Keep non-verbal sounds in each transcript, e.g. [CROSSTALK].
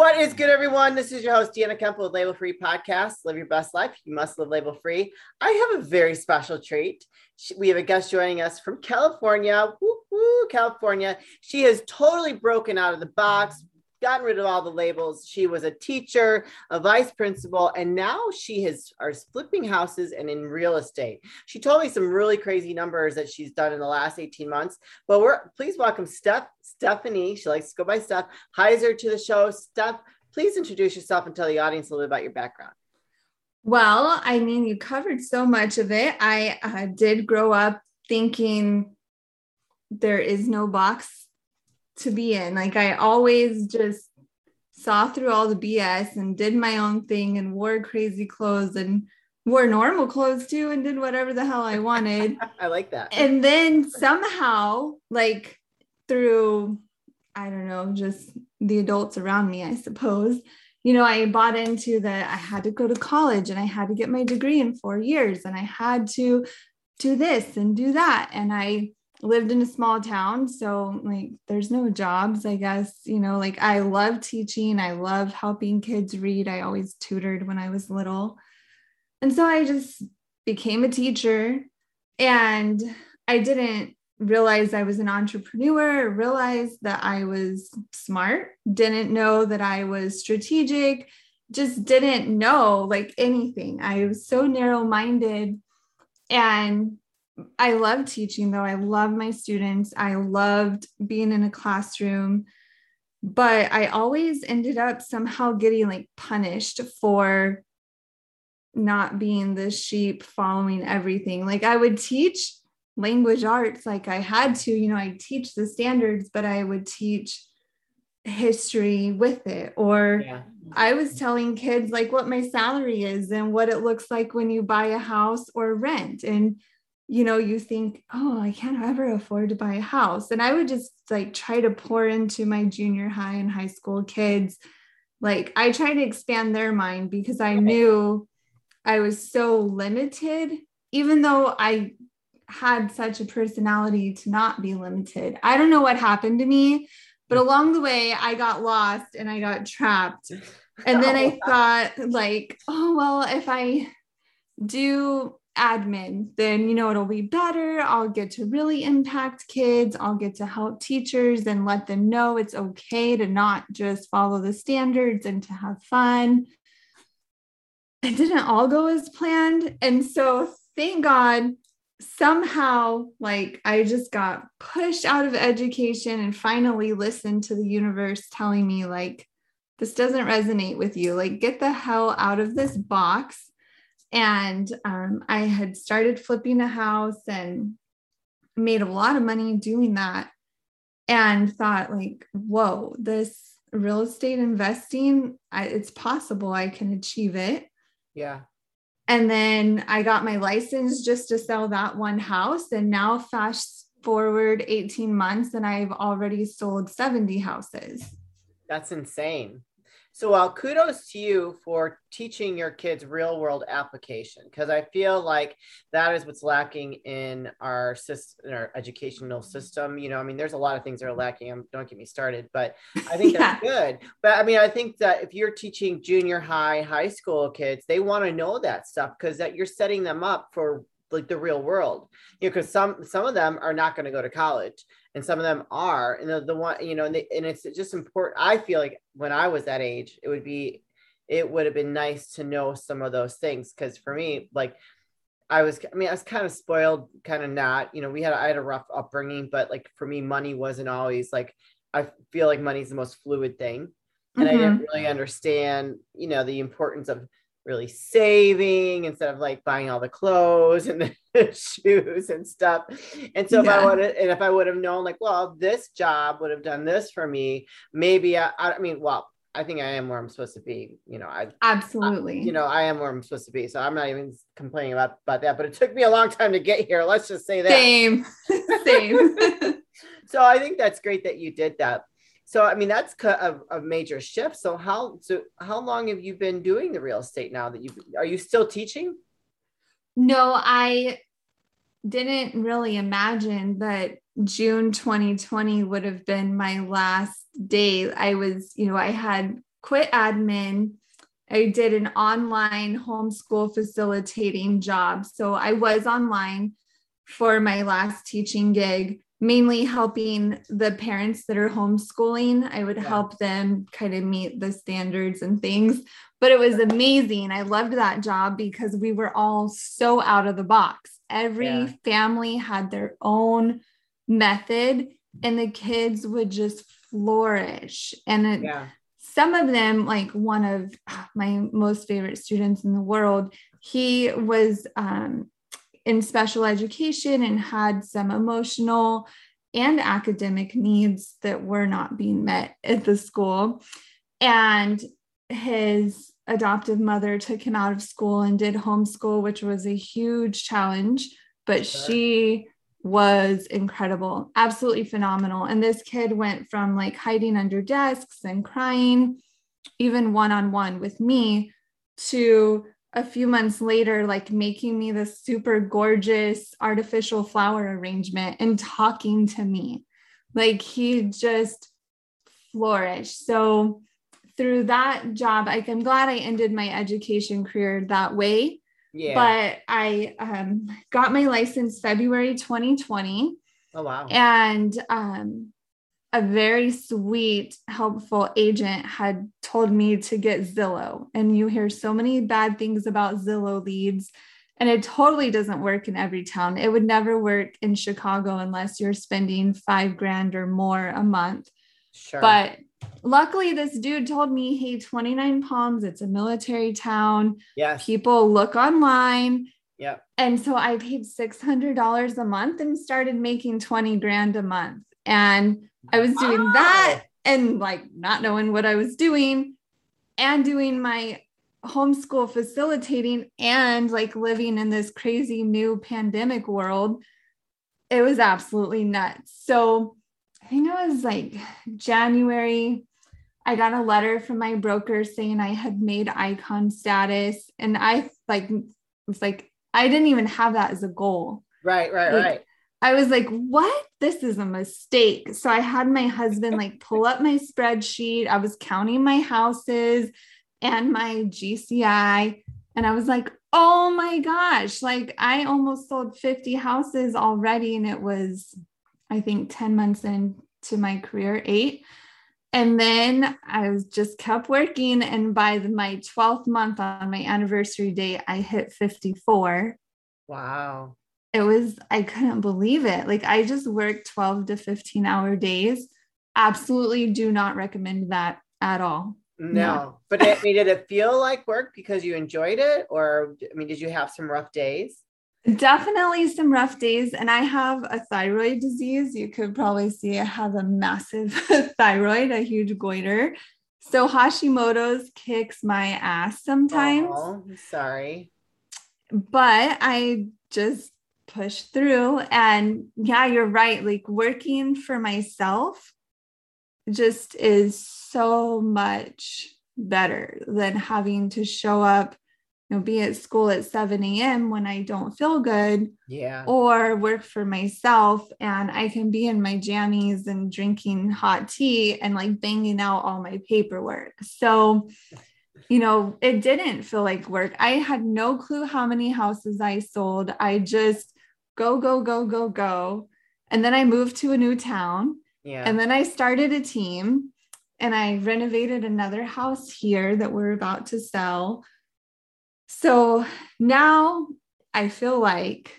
What is good, everyone? This is your host, Deanna Kemp with Label Free Podcast. Live your best life. You must live label free. I have a very special treat. We have a guest joining us from California. Woo, woo, California. She has totally broken out of the box, gotten rid of all the labels. She was a teacher, a vice principal, and now she has are flipping houses and in real estate. She told me some really crazy numbers that she's done in the last 18 months. But we're please welcome Steph, Stephanie. She likes to go by Steph Heiser to the show. Steph, please introduce yourself and tell the audience a little bit about your background. Well, I mean, you covered so much of it. I uh, did grow up thinking there is no box to be in. Like I always just saw through all the BS and did my own thing and wore crazy clothes and wore normal clothes too and did whatever the hell I wanted. [LAUGHS] I like that. And then somehow, like through, I don't know, just the adults around me, I suppose, you know, I bought into that I had to go to college and I had to get my degree in four years and I had to do this and do that. And I lived in a small town so like there's no jobs i guess you know like i love teaching i love helping kids read i always tutored when i was little. And so i just became a teacher and i didn't realize i was an entrepreneur realized that i was smart didn't know that i was strategic just didn't know like anything. I was so narrow minded and I love teaching though. I love my students. I loved being in a classroom, but I always ended up somehow getting like punished for not being the sheep following everything. Like I would teach language arts like I had to, you know, I teach the standards, but I would teach history with it or yeah. I was telling kids like what my salary is and what it looks like when you buy a house or rent and you know, you think, oh, I can't ever afford to buy a house. And I would just like try to pour into my junior high and high school kids. Like I try to expand their mind because I knew I was so limited, even though I had such a personality to not be limited. I don't know what happened to me, but mm. along the way, I got lost and I got trapped. And then [LAUGHS] I thought, like, oh, well, if I do admin, then you know it'll be better. I'll get to really impact kids. I'll get to help teachers and let them know it's okay to not just follow the standards and to have fun. It didn't all go as planned. And so thank God somehow like I just got pushed out of education and finally listened to the universe telling me like this doesn't resonate with you. Like get the hell out of this box and um, I had started flipping a house and made a lot of money doing that. And thought, like, whoa, this real estate investing, I, it's possible I can achieve it. Yeah. And then I got my license just to sell that one house. And now, fast forward 18 months, and I've already sold 70 houses. That's insane. So, well, kudos to you for teaching your kids real world application because I feel like that is what's lacking in our system, in our educational system. You know, I mean, there's a lot of things that are lacking. Um, don't get me started, but [LAUGHS] I think yeah. that's good. But I mean, I think that if you're teaching junior high, high school kids, they want to know that stuff because that you're setting them up for like the real world you know because some some of them are not going to go to college and some of them are and the, the one you know and, they, and it's just important i feel like when i was that age it would be it would have been nice to know some of those things because for me like i was i mean i was kind of spoiled kind of not you know we had i had a rough upbringing but like for me money wasn't always like i feel like money's the most fluid thing and mm-hmm. i didn't really understand you know the importance of really saving instead of like buying all the clothes and [LAUGHS] the shoes and stuff. And so yeah. if I would and if I would have known like, well, this job would have done this for me, maybe I, I mean, well, I think I am where I'm supposed to be. You know, I absolutely, I, you know, I am where I'm supposed to be. So I'm not even complaining about about that. But it took me a long time to get here. Let's just say that. Same, [LAUGHS] same. [LAUGHS] so I think that's great that you did that. So I mean that's a, a major shift. So how so how long have you been doing the real estate now that you are you still teaching? No, I didn't really imagine that June 2020 would have been my last day. I was, you know, I had quit admin. I did an online homeschool facilitating job. So I was online for my last teaching gig, mainly helping the parents that are homeschooling. I would yeah. help them kind of meet the standards and things. But it was amazing. I loved that job because we were all so out of the box. Every yeah. family had their own method, and the kids would just flourish. And it, yeah. some of them, like one of my most favorite students in the world, he was um, in special education and had some emotional and academic needs that were not being met at the school. And his adoptive mother took him out of school and did homeschool, which was a huge challenge. But she was incredible, absolutely phenomenal. And this kid went from like hiding under desks and crying, even one on one with me, to a few months later, like making me this super gorgeous artificial flower arrangement and talking to me. Like he just flourished. So, through that job, like I'm glad I ended my education career that way yeah. But I um, got my license February 2020. Oh, wow. And um, a very sweet, helpful agent had told me to get Zillow. And you hear so many bad things about Zillow leads. And it totally doesn't work in every town. It would never work in Chicago unless you're spending five grand or more a month. Sure. But luckily this dude told me hey 29 palms it's a military town yeah people look online yeah and so i paid $600 a month and started making 20 grand a month and i was doing that and like not knowing what i was doing and doing my homeschool facilitating and like living in this crazy new pandemic world it was absolutely nuts so I think it was like January I got a letter from my broker saying I had made icon status. And I like was like, I didn't even have that as a goal. Right, right, like, right. I was like, what? This is a mistake. So I had my husband like [LAUGHS] pull up my spreadsheet. I was counting my houses and my GCI. And I was like, oh my gosh, like I almost sold 50 houses already. And it was, I think, 10 months into my career, eight. And then I was just kept working. And by the, my 12th month on my anniversary date, I hit 54. Wow. It was, I couldn't believe it. Like I just worked 12 to 15 hour days. Absolutely do not recommend that at all. No, no. but I mean, did it feel like work because you enjoyed it? Or, I mean, did you have some rough days? Definitely some rough days. And I have a thyroid disease. You could probably see I have a massive [LAUGHS] thyroid, a huge goiter. So Hashimoto's kicks my ass sometimes. Oh, sorry. But I just push through. And yeah, you're right. Like working for myself just is so much better than having to show up you know, be at school at 7 a.m. when I don't feel good. Yeah. Or work for myself and I can be in my jammies and drinking hot tea and like banging out all my paperwork. So, you know, it didn't feel like work. I had no clue how many houses I sold. I just go, go, go, go, go. And then I moved to a new town. Yeah. And then I started a team and I renovated another house here that we're about to sell so now I feel like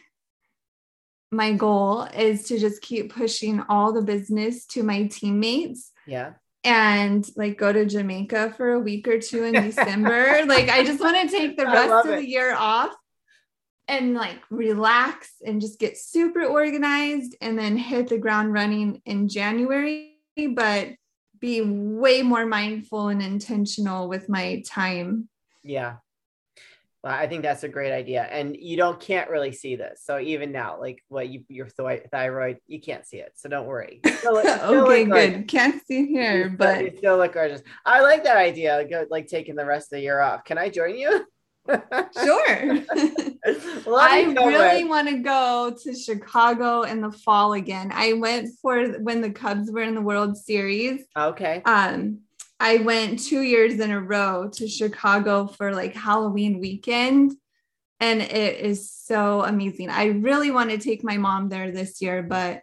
my goal is to just keep pushing all the business to my teammates. Yeah. And like go to Jamaica for a week or two in [LAUGHS] December. like I just want to take the rest of it. the year off and like relax and just get super organized and then hit the ground running in January, but be way more mindful and intentional with my time. Yeah. Well, I think that's a great idea, and you don't can't really see this. So even now, like what you your th- thyroid, you can't see it. So don't worry. [LAUGHS] Still, okay, good. Can't see here, but you still look gorgeous. I like that idea. Go like taking the rest of the year off. Can I join you? Sure. [LAUGHS] I really want to go to Chicago in the fall again. I went for when the Cubs were in the World Series. Okay. Um, I went two years in a row to Chicago for like Halloween weekend. And it is so amazing. I really want to take my mom there this year, but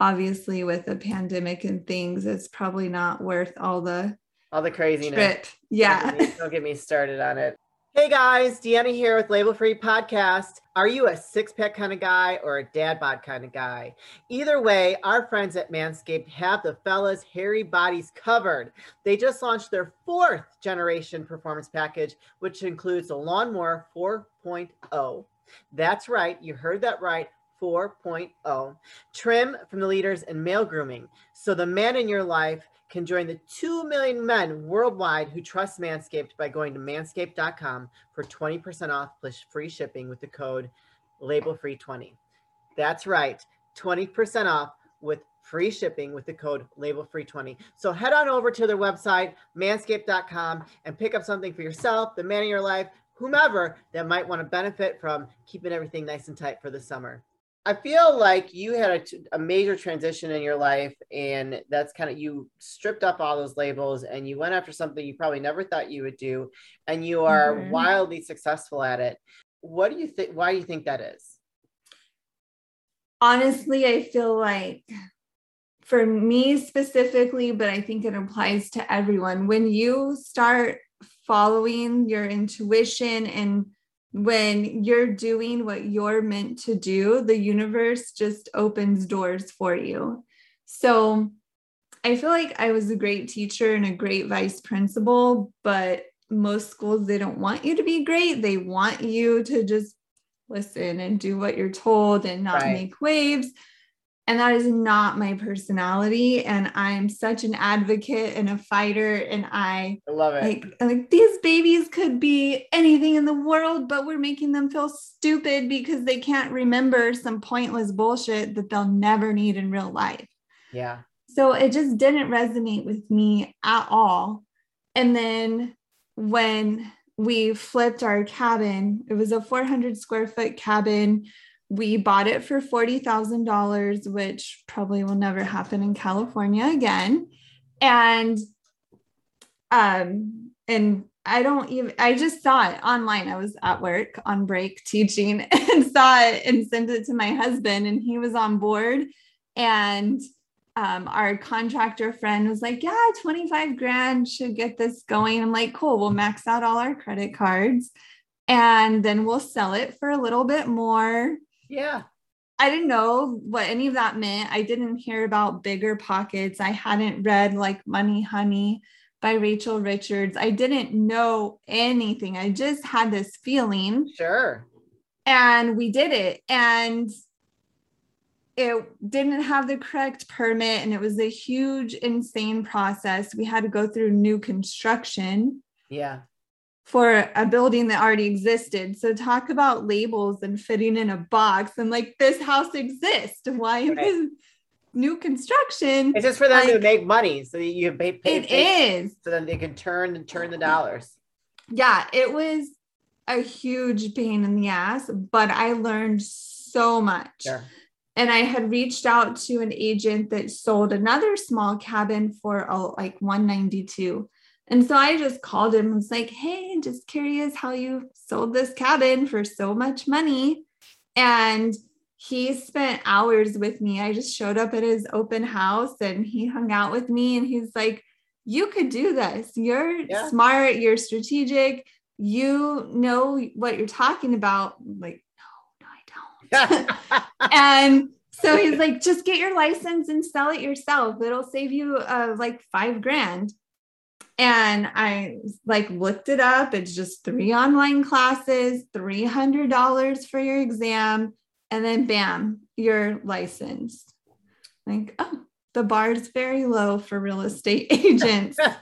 obviously with the pandemic and things, it's probably not worth all the all the craziness. Trip. Yeah. Don't get, me, don't get me started on it. Hey guys, Deanna here with Label Free Podcast. Are you a six pack kind of guy or a dad bod kind of guy? Either way, our friends at Manscaped have the fellas' hairy bodies covered. They just launched their fourth generation performance package, which includes the Lawnmower 4.0. That's right, you heard that right. 4.0. Trim from the leaders in male grooming. So the man in your life can join the 2 million men worldwide who trust Manscaped by going to manscaped.com for 20% off plus free shipping with the code labelfree20. That's right, 20% off with free shipping with the code labelfree20. So head on over to their website, manscaped.com, and pick up something for yourself, the man in your life, whomever that might want to benefit from keeping everything nice and tight for the summer. I feel like you had a, a, major transition in your life, and that's kind of you stripped up all those labels and you went after something you probably never thought you would do, and you are mm-hmm. wildly successful at it. What do you think? Why do you think that is? Honestly, I feel like for me specifically, but I think it applies to everyone. When you start following your intuition and when you're doing what you're meant to do, the universe just opens doors for you. So I feel like I was a great teacher and a great vice principal, but most schools, they don't want you to be great. They want you to just listen and do what you're told and not right. make waves. And that is not my personality. And I'm such an advocate and a fighter. And I, I love it. Like, like these babies could be anything in the world, but we're making them feel stupid because they can't remember some pointless bullshit that they'll never need in real life. Yeah. So it just didn't resonate with me at all. And then when we flipped our cabin, it was a 400 square foot cabin we bought it for $40,000, which probably will never happen in California again. And um and I don't even I just saw it online. I was at work on break teaching [LAUGHS] and saw it and sent it to my husband and he was on board and um, our contractor friend was like, Yeah, 25 grand should get this going. I'm like, Cool, we'll max out all our credit cards and then we'll sell it for a little bit more yeah. I didn't know what any of that meant. I didn't hear about BiggerPockets. I hadn't read like Money Honey by Rachel Richards. I didn't know anything. I just had this feeling. Sure. And we did it. And it didn't have the correct permit and it was a huge insane process we had to go through new construction yeah for a building that already existed. So talk about labels and fitting in a box and like this house exists. Why right. is new construction? It's just for them like, to make money. So you pay, pay it pay, is. so then they can turn and turn the dollars. Yeah, it was a huge pain in the ass, but I learned so much. Sure. And I had reached out to an agent that sold another small cabin for uh, like 192 and so I just called him and was like, hey, just curious how you sold this cabin for so much money. And he spent hours with me. I just showed up at his open house and he hung out with me and he's like, you could do this. You're yeah. smart, you're strategic, you know what you're talking about. I'm like, no, no, I don't. [LAUGHS] and so he's like, just get your license and sell it yourself. It'll save you uh, like five grand. And I like looked it up. It's just three online classes, $300 for your exam, and then bam, you're licensed. Like, oh, the bar is very low for real estate [LAUGHS] agents. so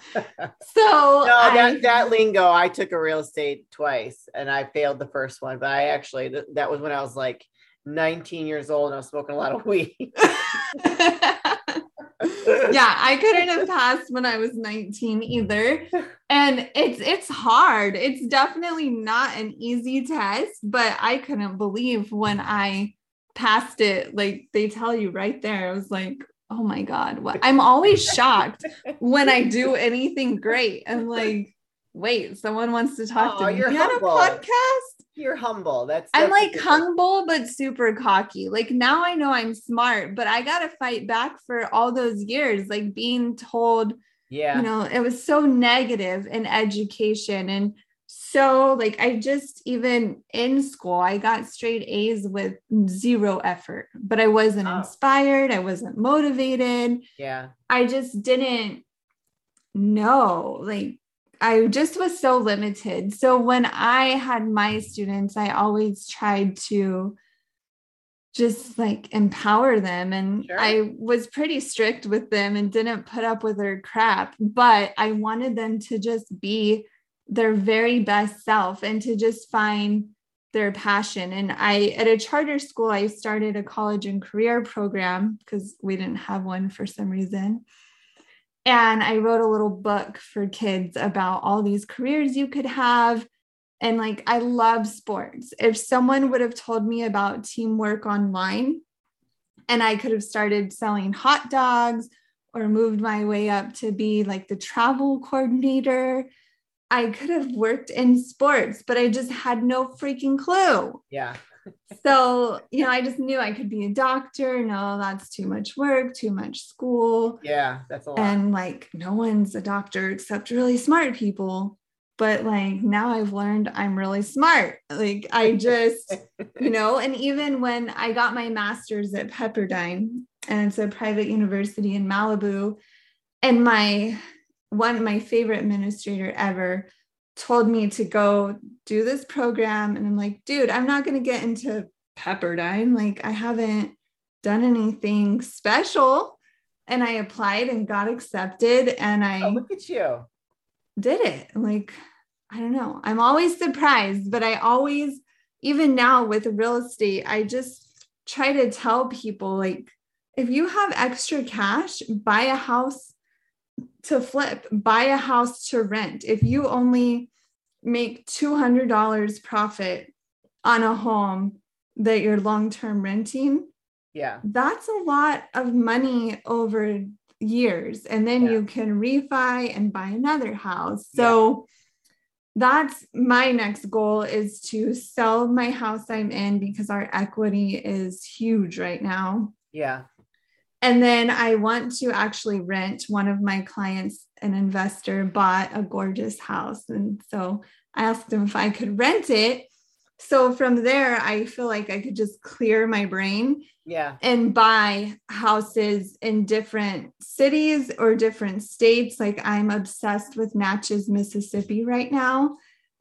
no, that, I, that lingo, I took a real estate twice and I failed the first one, but I actually, that was when I was like 19 years old and I was smoking a lot of [LAUGHS] weed. [LAUGHS] yeah, I couldn't have passed when I was 19 either. And it's it's hard. It's definitely not an easy test, but I couldn't believe when I passed it. Like they tell you right there. I was like, oh my God, what I'm always shocked when I do anything great. I'm like, wait, someone wants to talk Oh, to me you're on a podcast. You're humble. That's, I'm like humble but super cocky. Like now I know I'm smart, but I got to fight back for all those years like being told, Yeah. you know, it was so negative in education and so like I just even in school I got straight A's with zero effort, but I wasn't Oh. inspired, I wasn't motivated. yeah. I just didn't know. Like, I just was so limited. So, when I had my students, I always tried to just like empower them. And Sure. I was pretty strict with them and didn't put up with their crap, but I wanted them to just be their very best self and to just find their passion. And I, at a charter school, I started a college and career program because we didn't have one for some reason. And I wrote a little book for kids about all these careers you could have. And like, I love sports. If someone would have told me about teamwork online and I could have started selling hot dogs or moved my way up to be like the travel coordinator, I could have worked in sports, but I just had no freaking clue Yeah. So you know i just knew i could be a doctor no that's too much work too much school Yeah. That's a lot. and like no one's a doctor except really smart people but like now i've learned i'm really smart like i just [LAUGHS] you know and even when i got my master's at pepperdine and it's a private university in malibu and my one my favorite administrator ever told me to go do this program and i'm like dude i'm not going to get into pepperdine like i haven't done anything special and i applied and got accepted and i oh, look at you. did it. Like, I don't know. I'm always surprised, but I always, even now with real estate, I just try to tell people like, if you have extra cash, buy a house to flip, buy a house to rent. If you only make $200 profit on a home that you're long term renting, Yeah. that's a lot of money over years and then Yeah. you can refi and buy another house so that's my next goal is to sell my house i'm in because our equity is huge right now Yeah. And then i want to actually rent one of my clients an investor bought a gorgeous house and so i asked him if i could rent it so from there i feel like i could just clear my brain Yeah. and buy houses in different cities or different states. Like I'm obsessed with Natchez, Mississippi right now.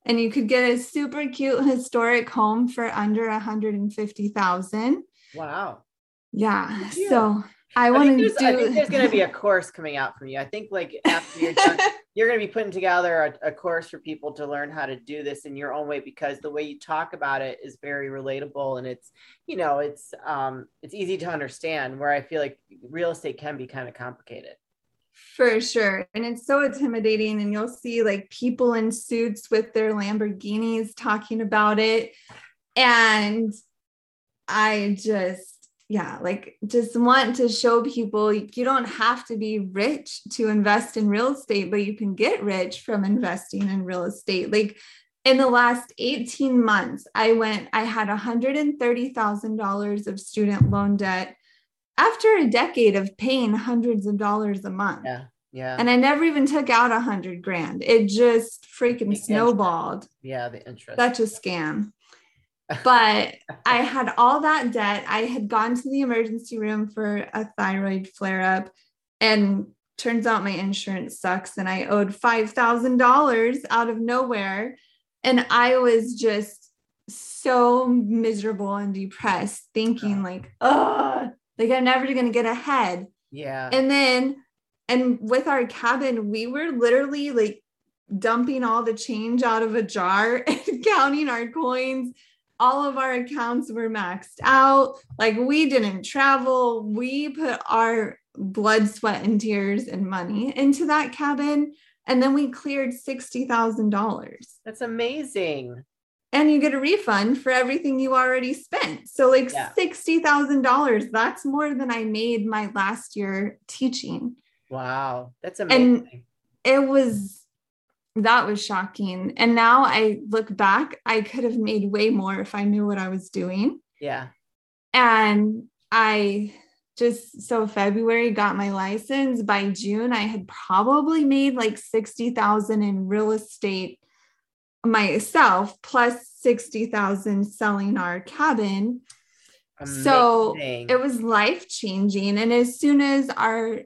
And you could get a super cute historic home for under 150,000. Wow. Yeah. So I want to do I think there's going to be a [LAUGHS] course coming out from you. I think like after you're done, [LAUGHS] you're going to be putting together a, a course for people to learn how to do this in your own way because the way you talk about it is very relatable and it's you know it's um it's easy to understand where i feel like real estate can be kind of complicated For sure. And it's so intimidating. And you'll see like people in suits with their Lamborghinis talking about it. And I just, yeah, like just want to show people you don't have to be rich to invest in real estate, but you can get rich from investing in real estate. Like in the last 18 months, I went, I had $130,000 of student loan debt after a decade of paying hundreds of dollars a month. yeah yeah And I never even took out a hundred grand. It just freaking interest. snowballed. yeah the interest Such a scam. But I had all that debt. I had gone to the emergency room for a thyroid flare up, and turns out my insurance sucks. And I owed $5,000 out of nowhere. And I was just so miserable and depressed, thinking, like, oh, like I'm never going to get ahead. yeah And then, and with our cabin, we were literally like dumping all the change out of a jar [LAUGHS] and counting our coins. All of our accounts were maxed out. Like we didn't travel. We put our blood, sweat, and tears and money into that cabin. And then we cleared $60,000. that's amazing and you get a refund for everything you already spent. So like Yeah. $60,000, that's more than I made my last year teaching. Wow. That's amazing. And It was that was shocking. And now I look back, I could have made way more if I knew what I was doing. yeah. And I just so February got my license. By June, I had probably made like 60,000 in real estate myself, plus 60,000 selling our cabin. So it was life changing. And as soon as our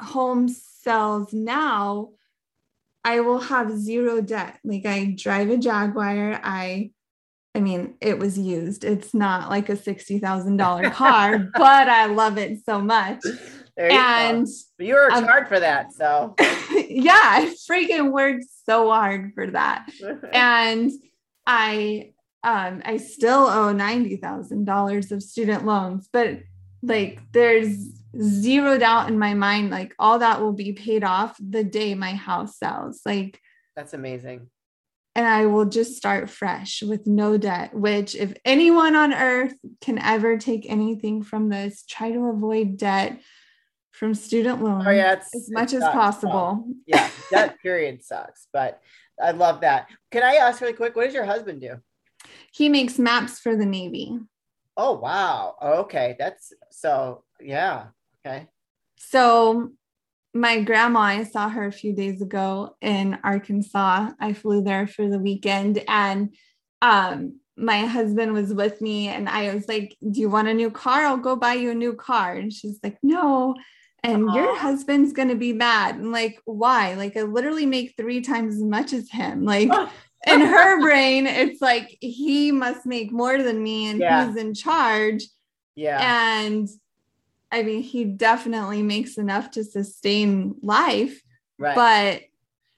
home sells now, I will have zero debt. Like I drive a Jaguar. I, I mean, it was used. It's not like a $60,000 [LAUGHS] car, but I love it so much. There you And go. You worked um, hard for that. So [LAUGHS] yeah, I freaking worked so hard for that. [LAUGHS] and I um I still owe ninety thousand dollars of student loans, but like there's zero doubt in my mind, like all that will be paid off the day my house sells. Like that's amazing. and I will just start fresh with no debt, which if anyone on earth can ever take anything from this, try to avoid debt from student oh, loans Oh yeah, as much as sucks. possible. yeah, [LAUGHS] that period sucks. But I love that. Can I ask really quick, what does your husband do? He makes maps for the Navy. Oh wow. Okay. That's so yeah. Okay. So my grandma, I saw her a few days ago in Arkansas. I flew there for the weekend and um my husband was with me and I was like, "Do you want a new car? I'll go buy you a new car." And she's like, "No." And your husband's going to be mad. And like, "Why?" Like I literally make 3 times as much as him. Like [LAUGHS] in her brain, it's like he must make more than me and Yeah. he's in charge. Yeah. And I mean, he definitely makes enough to sustain life, right.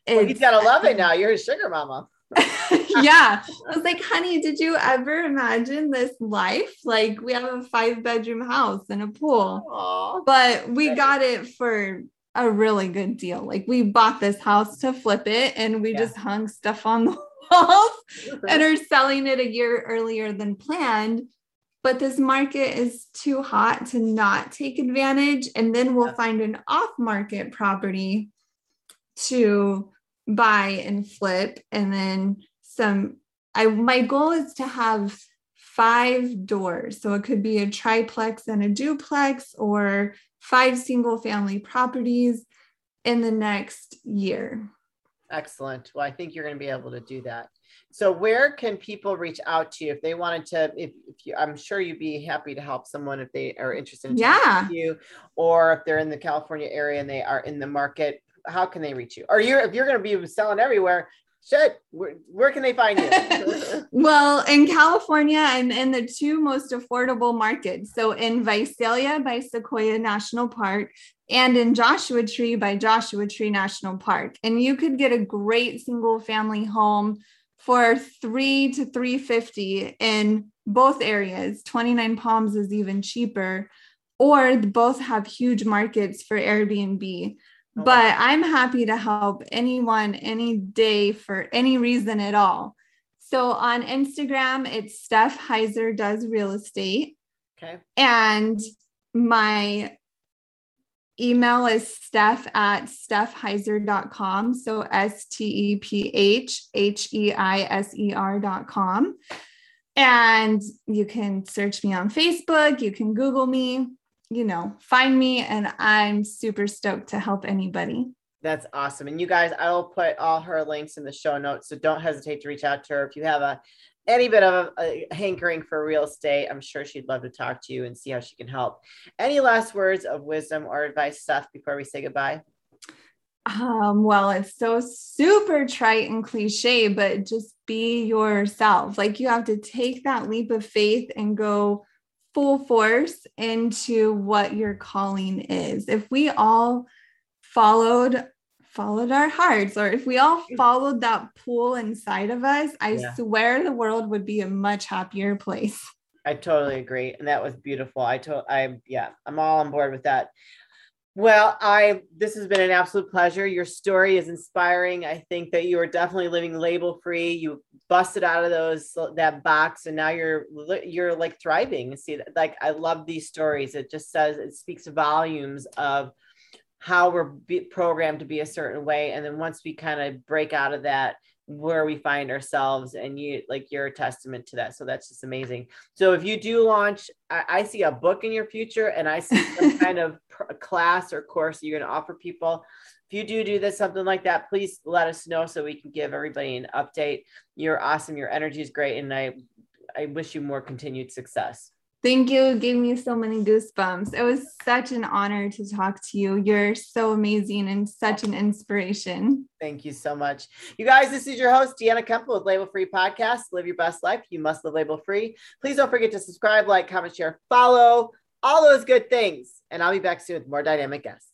but Well, he's gotta love it [LAUGHS] now. You're his sugar mama. [LAUGHS] yeah. I was like, honey, did you ever imagine this life? Like, we have a five bedroom house and a pool, Aw. but we got it for a really good deal. Like, we bought this house to flip it and we Yeah. just hung stuff on the walls [LAUGHS] and are selling it a year earlier than planned. But this market is too hot to not take advantage. And then we'll find an off market property to buy and flip. And then some, I, my goal is to have five doors. So it could be a triplex and a duplex or five single family properties in the next year. Excellent. Well, I think you're going to be able to do that. So, where can people reach out to you if they wanted to? If, if you, I'm sure you'd be happy to help someone if they are interested in Yeah. you, or if they're in the California area and they are in the market. How can they reach you? Or you, if you're going to be selling everywhere, shit, where, where can they find you? [LAUGHS] Well, in California, I'm in the two most affordable markets. So in Visalia by Sequoia National Park and in Joshua Tree by Joshua Tree National Park. And you could get a great single family home for three to 350 in both areas. 29 Palms is even cheaper, or both have huge markets for Airbnb. But I'm happy to help anyone any day for any reason at all. So on Instagram, it's Steph Heiser does real estate. okay. And my email is steph at stephheiser.com. So S T E P H H E I S E R.com. And you can search me on Facebook, you can Google me, you know, find me, and I'm super stoked to help anybody. That's awesome. And you guys, I will put all her links in the show notes. So don't hesitate to reach out to her if you have a any bit of a, a hankering for real estate. I'm sure she'd love to talk to you and see how she can help. Any last words of wisdom or advice, Steph, before we say goodbye? Um, well, it's so super trite and cliche, but just be yourself. Like you have to take that leap of faith and go full force into what your calling is. If we all followed followed our hearts or if we all followed that pull inside of us, I Yeah. swear the world would be a much happier place. I totally agree. And that was beautiful. I told I yeah, I'm all on board with that. Well, I this has been an absolute pleasure. Your story is inspiring. I think that you are definitely living label free. You busted out of those that box, and now you're you're like thriving. See, like I love these stories. It just says it speaks volumes of how we're programmed to be a certain way, and then once we kind of break out of that where we find ourselves and you like you're a testament to that. So that's just amazing. So if you do launch i, I see a book in your future and i see some [LAUGHS] kind of class or course you're going to offer people. If you do do this something like that please let us know so we can give everybody an update. You're awesome. Your energy is great and i i wish you more continued success Thank you. It gave me so many goosebumps. It was such an honor to talk to you. You're so amazing and such an inspiration. Thank you so much. You guys, this is your host, Deanna Kemple with Label Free Podcast. Live your best life. You must live label free. Please don't forget to subscribe, like, comment, share, follow, all those good things. And I'll be back soon with more dynamic guests.